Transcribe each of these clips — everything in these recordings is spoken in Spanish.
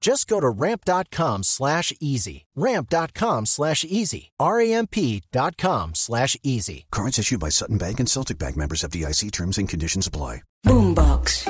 Just go to ramp.com slash easy. Ramp.com slash easy. R-A-M-P.com slash easy. Cards issued by Sutton Bank and Celtic Bank members of DIC terms and conditions apply. Boombox.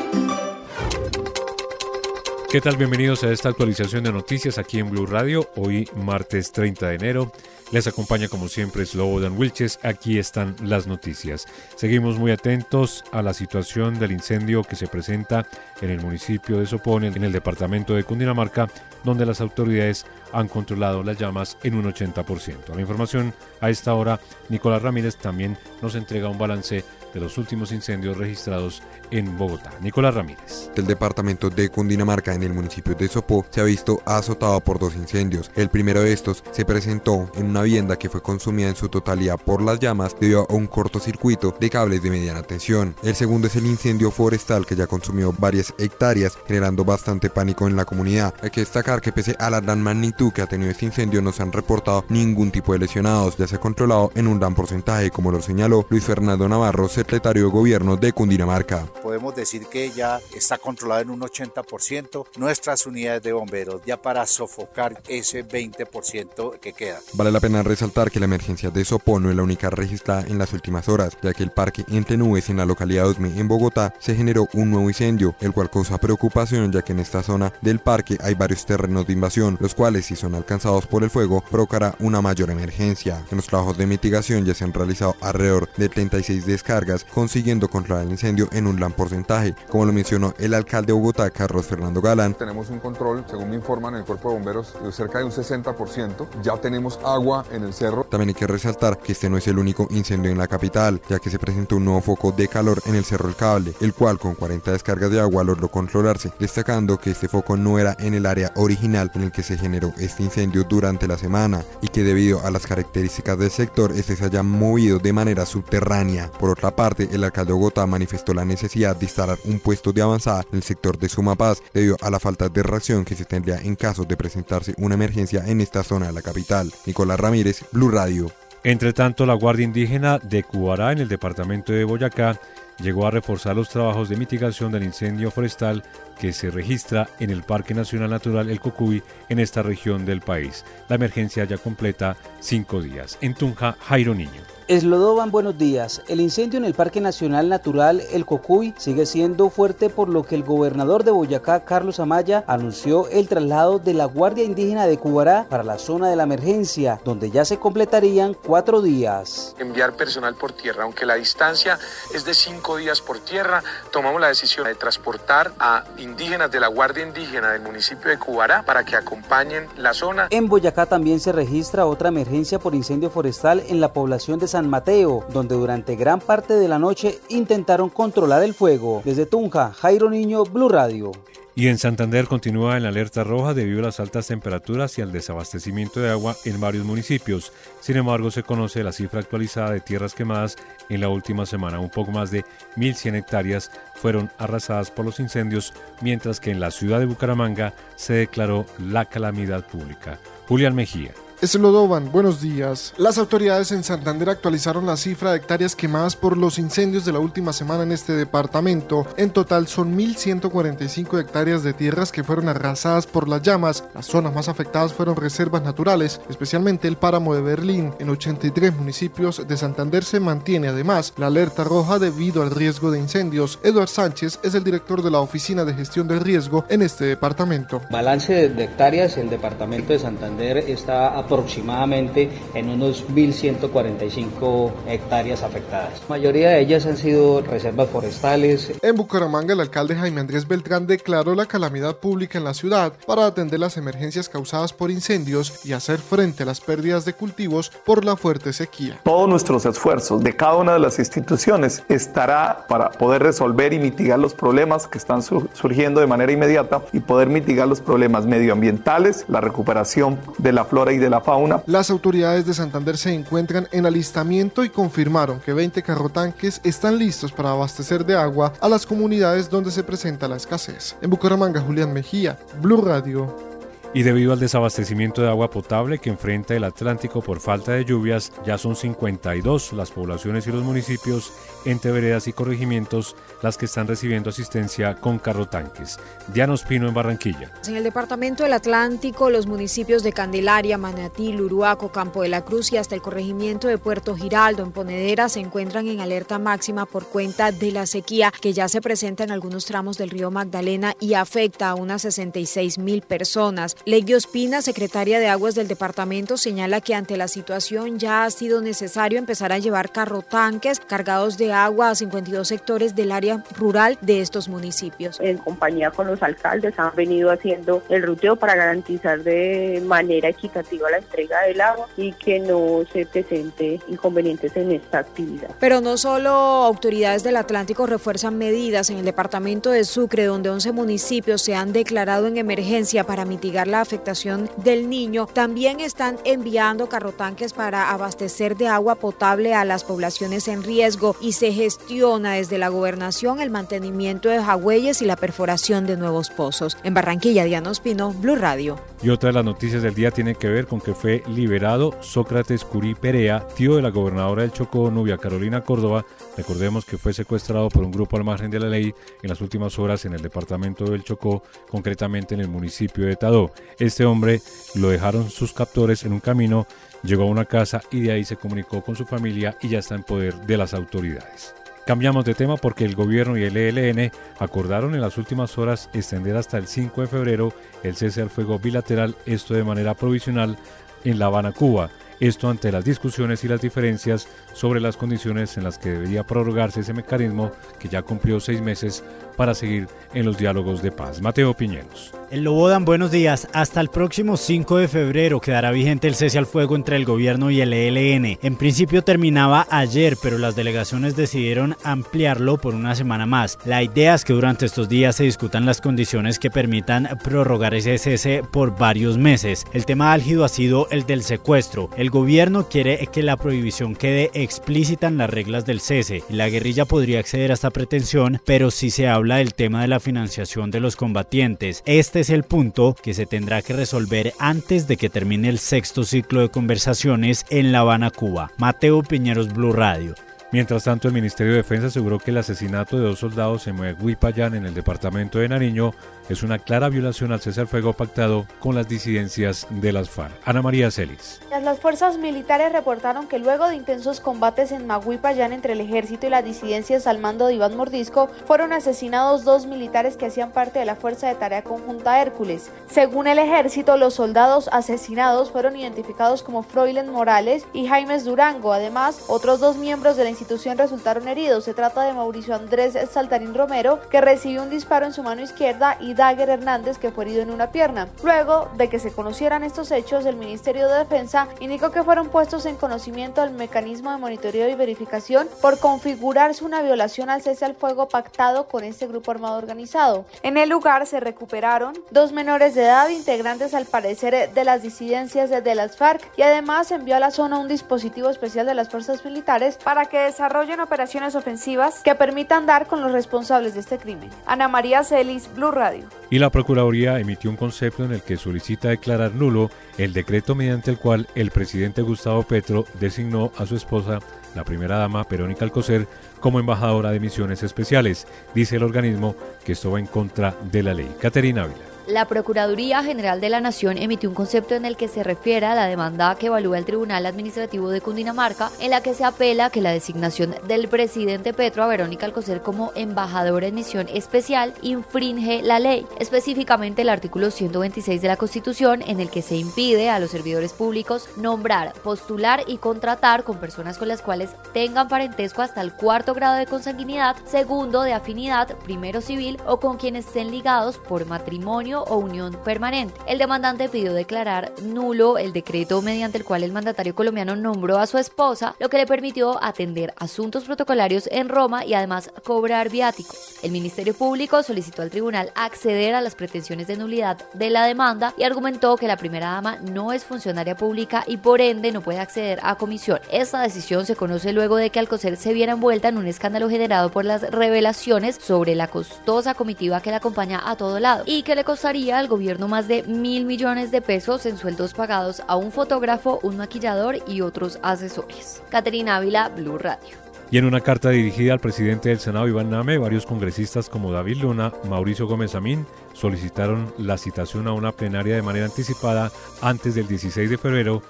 ¿Qué tal? Bienvenidos a esta actualización de noticias aquí en Blue Radio. Hoy, martes 30 de enero. Les acompaña como siempre Slobodan Wilches. Aquí están las noticias. Seguimos muy atentos a la situación del incendio que se presenta en el municipio de Sopón, en el departamento de Cundinamarca, donde las autoridades han controlado las llamas en un 80%. La información a esta hora, Nicolás Ramírez también nos entrega un balance de los últimos incendios registrados en Bogotá. Nicolás Ramírez. El departamento de Cundinamarca en el municipio de Sopó se ha visto azotado por dos incendios. El primero de estos se presentó en una vivienda que fue consumida en su totalidad por las llamas debido a un cortocircuito de cables de mediana tensión. El segundo es el incendio forestal que ya consumió varias hectáreas generando bastante pánico en la comunidad. Hay que destacar que pese a la gran magnitud que ha tenido este incendio no se han reportado ningún tipo de lesionados, ya se ha controlado en un gran porcentaje como lo señaló Luis Fernando Navarro, secretario de Gobierno de Cundinamarca. Podemos decir que ya está controlado en un 80% nuestras unidades de bomberos, ya para sofocar ese 20% que queda. Vale la pena resaltar que la emergencia de Sopó no es la única registrada en las últimas horas, ya que el parque Entre Nubes en la localidad de Osme, en Bogotá, se generó un nuevo incendio, el cual causa preocupación ya que en esta zona del parque hay varios terrenos de invasión, los cuales si son alcanzados por el fuego provocará una mayor emergencia. En los trabajos de mitigación ya se han realizado alrededor de 36 descargas consiguiendo controlar el incendio en un gran porcentaje, como lo mencionó el alcalde de Bogotá, Carlos Fernando Galán. Tenemos un control, según me informan el cuerpo de bomberos, de cerca de un 60%. Ya tenemos agua en el cerro. También hay que resaltar que este no es el único incendio en la capital, ya que se presentó un nuevo foco de calor en el Cerro El Cable, el cual con 40 descargas de agua logró controlarse, destacando que este foco no era en el área original en el que se generó este incendio durante la semana y que debido a las características del sector este se haya movido de manera subterránea. Por otra parte, el alcalde de Bogotá manifestó la necesidad de instalar un puesto de avanzada en el sector de Sumapaz debido a la falta de reacción que se tendría en caso de presentarse una emergencia en esta zona de la capital. Nicolás Ramírez, Blue Radio. Entre tanto, la Guardia Indígena de Cubará, en el departamento de Boyacá, llegó a reforzar los trabajos de mitigación del incendio forestal que se registra en el Parque Nacional Natural El Cocuy en esta región del país. La emergencia ya completa cinco días. En Tunja, Jairo Niño. Eslodoban, buenos días. El incendio en el Parque Nacional Natural El Cocuy sigue siendo fuerte por lo que el gobernador de Boyacá, Carlos Amaya, anunció el traslado de la Guardia Indígena de Cubará para la zona de la emergencia, donde ya se completarían cuatro días. Enviar personal por tierra, aunque la distancia es de cinco días por tierra, tomamos la decisión de transportar a indígenas de la Guardia Indígena del municipio de Cubará para que acompañen la zona. En Boyacá también se registra otra emergencia por incendio forestal en la población de San Mateo, donde durante gran parte de la noche intentaron controlar el fuego. Desde Tunja, Jairo Niño, Blue Radio. Y en Santander continúa en alerta roja debido a las altas temperaturas y al desabastecimiento de agua en varios municipios. Sin embargo, se conoce la cifra actualizada de tierras quemadas en la última semana. Un poco más de 1.100 hectáreas fueron arrasadas por los incendios, mientras que en la ciudad de Bucaramanga se declaró la calamidad pública. Julián Mejía. Eslodoban, buenos días. Las autoridades en Santander actualizaron la cifra de hectáreas quemadas por los incendios de la última semana en este departamento. En total son 1.145 hectáreas de tierras que fueron arrasadas por las llamas. Las zonas más afectadas fueron reservas naturales, especialmente el páramo de Berlín. En 83 municipios de Santander se mantiene además la alerta roja debido al riesgo de incendios. Eduard Sánchez es el director de la Oficina de Gestión del Riesgo en este departamento. Balance de hectáreas, el departamento de Santander está aproximadamente en unos 1.145 hectáreas afectadas. La mayoría de ellas han sido reservas forestales. En Bucaramanga, el alcalde Jaime Andrés Beltrán declaró la calamidad pública en la ciudad para atender las emergencias causadas por incendios y hacer frente a las pérdidas de cultivos por la fuerte sequía. Todos nuestros esfuerzos de cada una de las instituciones estará para poder resolver y mitigar los problemas que están surgiendo de manera inmediata y poder mitigar los problemas medioambientales, la recuperación de la flora y de la fauna. Las autoridades de Santander se encuentran en alistamiento y confirmaron que 20 carrotanques están listos para abastecer de agua a las comunidades donde se presenta la escasez. En Bucaramanga, Julián Mejía, Blue Radio y debido al desabastecimiento de agua potable que enfrenta el Atlántico por falta de lluvias, ya son 52 las poblaciones y los municipios entre veredas y corregimientos las que están recibiendo asistencia con carrotanques. Dianos Pino en Barranquilla. En el departamento del Atlántico, los municipios de Candelaria, Manatí, Luruaco, Campo de la Cruz y hasta el corregimiento de Puerto Giraldo en Ponedera se encuentran en alerta máxima por cuenta de la sequía que ya se presenta en algunos tramos del río Magdalena y afecta a unas 66 mil personas. Legui Ospina, secretaria de Aguas del departamento, señala que ante la situación ya ha sido necesario empezar a llevar carrotanques cargados de agua a 52 sectores del área rural de estos municipios. En compañía con los alcaldes han venido haciendo el ruteo para garantizar de manera equitativa la entrega del agua y que no se presente inconvenientes en esta actividad. Pero no solo autoridades del Atlántico refuerzan medidas en el departamento de Sucre, donde 11 municipios se han declarado en emergencia para mitigar la afectación del niño, también están enviando carrotanques para abastecer de agua potable a las poblaciones en riesgo y se gestiona desde la gobernación el mantenimiento de jagüeyes y la perforación de nuevos pozos. En Barranquilla, Diana Ospino, Blue Radio. Y otra de las noticias del día tiene que ver con que fue liberado Sócrates Curí Perea, tío de la gobernadora del Chocó, Nubia Carolina Córdoba. Recordemos que fue secuestrado por un grupo al margen de la ley en las últimas horas en el departamento del Chocó, concretamente en el municipio de Tadó. Este hombre lo dejaron sus captores en un camino, llegó a una casa y de ahí se comunicó con su familia y ya está en poder de las autoridades. Cambiamos de tema porque el gobierno y el ELN acordaron en las últimas horas extender hasta el 5 de febrero el cese al fuego bilateral, esto de manera provisional, en La Habana, Cuba. Esto ante las discusiones y las diferencias sobre las condiciones en las que debería prorrogarse ese mecanismo que ya cumplió seis meses para seguir en los diálogos de paz. Mateo Piñeros. El Lobodan, buenos días. Hasta el próximo 5 de febrero quedará vigente el cese al fuego entre el gobierno y el ELN. En principio terminaba ayer, pero las delegaciones decidieron ampliarlo por una semana más. La idea es que durante estos días se discutan las condiciones que permitan prorrogar ese cese por varios meses. El tema álgido ha sido el del secuestro. El gobierno quiere que la prohibición quede explícita en las reglas del cese. La guerrilla podría acceder a esta pretensión, pero si se habla del tema de la financiación de los combatientes. Este es el punto que se tendrá que resolver antes de que termine el sexto ciclo de conversaciones en La Habana, Cuba. Mateo Piñeros, Blue Radio. Mientras tanto, el Ministerio de Defensa aseguró que el asesinato de dos soldados en Huipayán, en el departamento de Nariño, es una clara violación al cese al fuego pactado con las disidencias de las FARC. Ana María Celis. Las fuerzas militares reportaron que luego de intensos combates en Maguipayán entre el ejército y las disidencias al mando de Iván Mordisco, fueron asesinados dos militares que hacían parte de la Fuerza de Tarea Conjunta Hércules. Según el ejército, los soldados asesinados fueron identificados como Froilen Morales y Jaimes Durango. Además, otros dos miembros de la institución resultaron heridos. Se trata de Mauricio Andrés Saltarín Romero, que recibió un disparo en su mano izquierda, y Dagger Hernández, que fue herido en una pierna. Luego de que se conocieran estos hechos, el Ministerio de Defensa indicó que fueron puestos en conocimiento del mecanismo de monitoreo y verificación por configurarse una violación al cese al fuego pactado con este grupo armado organizado. En el lugar se recuperaron dos menores de edad integrantes al parecer de las disidencias de las FARC y además envió a la zona un dispositivo especial de las fuerzas militares para que desarrollen operaciones ofensivas que permitan dar con los responsables de este crimen. Ana María Celis, Blue Radio. Y la Procuraduría emitió un concepto en el que solicita declarar nulo el decreto mediante el cual el presidente Gustavo Petro designó a su esposa, la primera dama Perónica Alcocer, como embajadora de misiones especiales. Dice el organismo que esto va en contra de la ley. Caterina Ávila. La Procuraduría General de la Nación emitió un concepto en el que se refiere a la demanda que evalúa el Tribunal Administrativo de Cundinamarca, en la que se apela que la designación del presidente Petro a Verónica Alcocer como embajadora en misión especial infringe la ley, específicamente el artículo 126 de la Constitución, en el que se impide a los servidores públicos nombrar, postular y contratar con personas con las cuales tengan parentesco hasta el cuarto grado de consanguinidad, segundo de afinidad, primero civil o con quienes estén ligados por matrimonio o unión permanente. El demandante pidió declarar nulo el decreto mediante el cual el mandatario colombiano nombró a su esposa, lo que le permitió atender asuntos protocolarios en Roma y además cobrar viáticos. El Ministerio Público solicitó al tribunal acceder a las pretensiones de nulidad de la demanda y argumentó que la primera dama no es funcionaria pública y por ende no puede acceder a comisión. Esta decisión se conoce luego de que Alcocer se viera envuelta en un escándalo generado por las revelaciones sobre la costosa comitiva que la acompaña a todo lado y que le al gobierno más de mil millones de pesos en sueldos pagados a un fotógrafo, un maquillador y otros asesores. Caterina Ávila, Blue Radio. Y en una carta dirigida al presidente del Senado, Iván Name, varios congresistas como David Luna, Mauricio Gómez Amín, solicitaron la citación a una plenaria de manera anticipada antes del 16 de febrero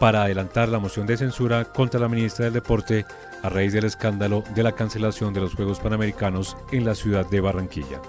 para adelantar la moción de censura contra la ministra del Deporte a raíz del escándalo de la cancelación de los Juegos Panamericanos en la ciudad de Barranquilla.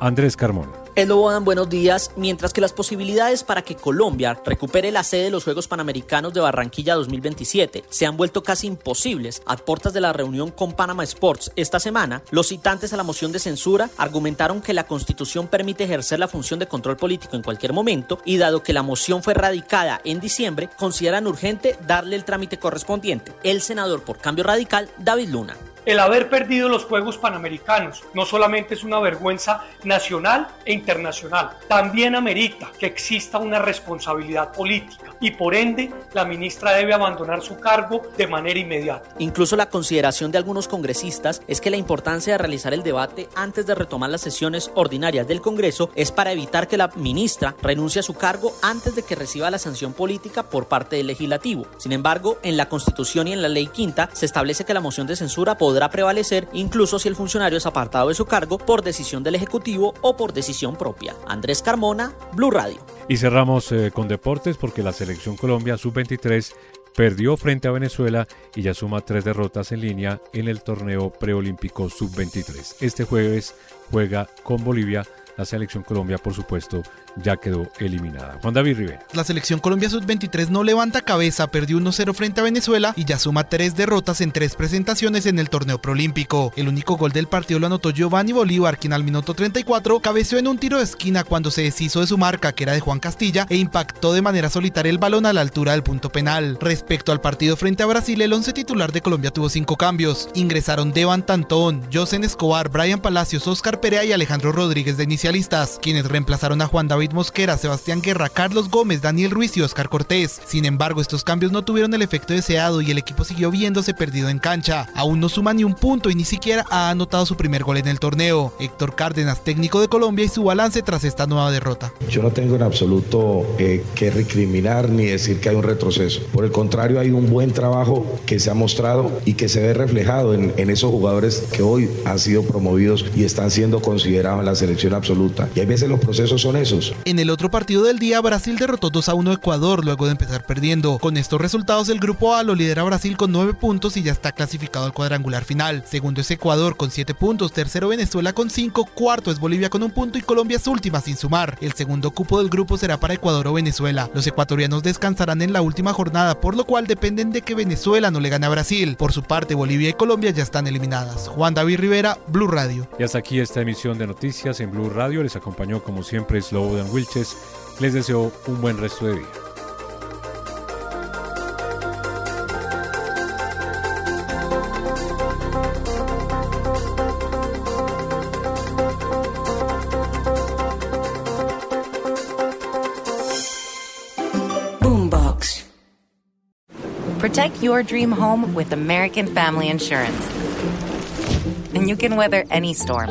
Andrés Carmona. Hello, dan buenos días. Mientras que las posibilidades para que Colombia recupere la sede de los Juegos Panamericanos de Barranquilla 2027 se han vuelto casi imposibles a puertas de la reunión con Panama Sports esta semana, los citantes a la moción de censura argumentaron que la Constitución permite ejercer la función de control político en cualquier momento y dado que la moción fue radicada en diciembre, consideran urgente darle el trámite correspondiente. El senador por Cambio Radical, David Luna. El haber perdido los Juegos Panamericanos no solamente es una vergüenza nacional e internacional, también amerita que exista una responsabilidad política y por ende la ministra debe abandonar su cargo de manera inmediata. Incluso la consideración de algunos congresistas es que la importancia de realizar el debate antes de retomar las sesiones ordinarias del Congreso es para evitar que la ministra renuncie a su cargo antes de que reciba la sanción política por parte del legislativo. Sin embargo, en la Constitución y en la Ley Quinta se establece que la moción de censura podrá prevalecer incluso si el funcionario es apartado de su cargo por decisión del Ejecutivo o por decisión propia. Andrés Carmona, Blue Radio. Y cerramos eh, con deportes porque la selección Colombia sub-23 perdió frente a Venezuela y ya suma tres derrotas en línea en el torneo preolímpico sub-23. Este jueves juega con Bolivia la selección Colombia, por supuesto, ya quedó eliminada. Juan David Rivera. La selección Colombia Sub-23 no levanta cabeza, perdió 1-0 frente a Venezuela y ya suma tres derrotas en tres presentaciones en el torneo proolímpico. El único gol del partido lo anotó Giovanni Bolívar, quien al minuto 34 cabeció en un tiro de esquina cuando se deshizo de su marca, que era de Juan Castilla, e impactó de manera solitaria el balón a la altura del punto penal. Respecto al partido frente a Brasil, el 11 titular de Colombia tuvo cinco cambios. Ingresaron Devan Tantón, Josen Escobar, Brian Palacios, Oscar Perea y Alejandro Rodríguez de inicial quienes reemplazaron a Juan David Mosquera, Sebastián Guerra, Carlos Gómez, Daniel Ruiz y Oscar Cortés. Sin embargo, estos cambios no tuvieron el efecto deseado y el equipo siguió viéndose perdido en cancha. Aún no suma ni un punto y ni siquiera ha anotado su primer gol en el torneo. Héctor Cárdenas, técnico de Colombia, y su balance tras esta nueva derrota. Yo no tengo en absoluto eh, que recriminar ni decir que hay un retroceso. Por el contrario, hay un buen trabajo que se ha mostrado y que se ve reflejado en, en esos jugadores que hoy han sido promovidos y están siendo considerados en la selección absoluta y hay veces los procesos son esos. En el otro partido del día, Brasil derrotó 2 a 1 a Ecuador luego de empezar perdiendo. Con estos resultados, el grupo A lo lidera Brasil con 9 puntos y ya está clasificado al cuadrangular final. Segundo es Ecuador con 7 puntos, tercero Venezuela con 5, cuarto es Bolivia con un punto y Colombia es última sin sumar. El segundo cupo del grupo será para Ecuador o Venezuela. Los ecuatorianos descansarán en la última jornada, por lo cual dependen de que Venezuela no le gane a Brasil. Por su parte, Bolivia y Colombia ya están eliminadas. Juan David Rivera, Blue Radio. Y hasta aquí esta emisión de noticias en Blue Radio. Les acompañó como siempre Slobodan Wilches. Les deseo un buen resto de día. Protect your dream home with American Family Insurance. And you can weather any storm.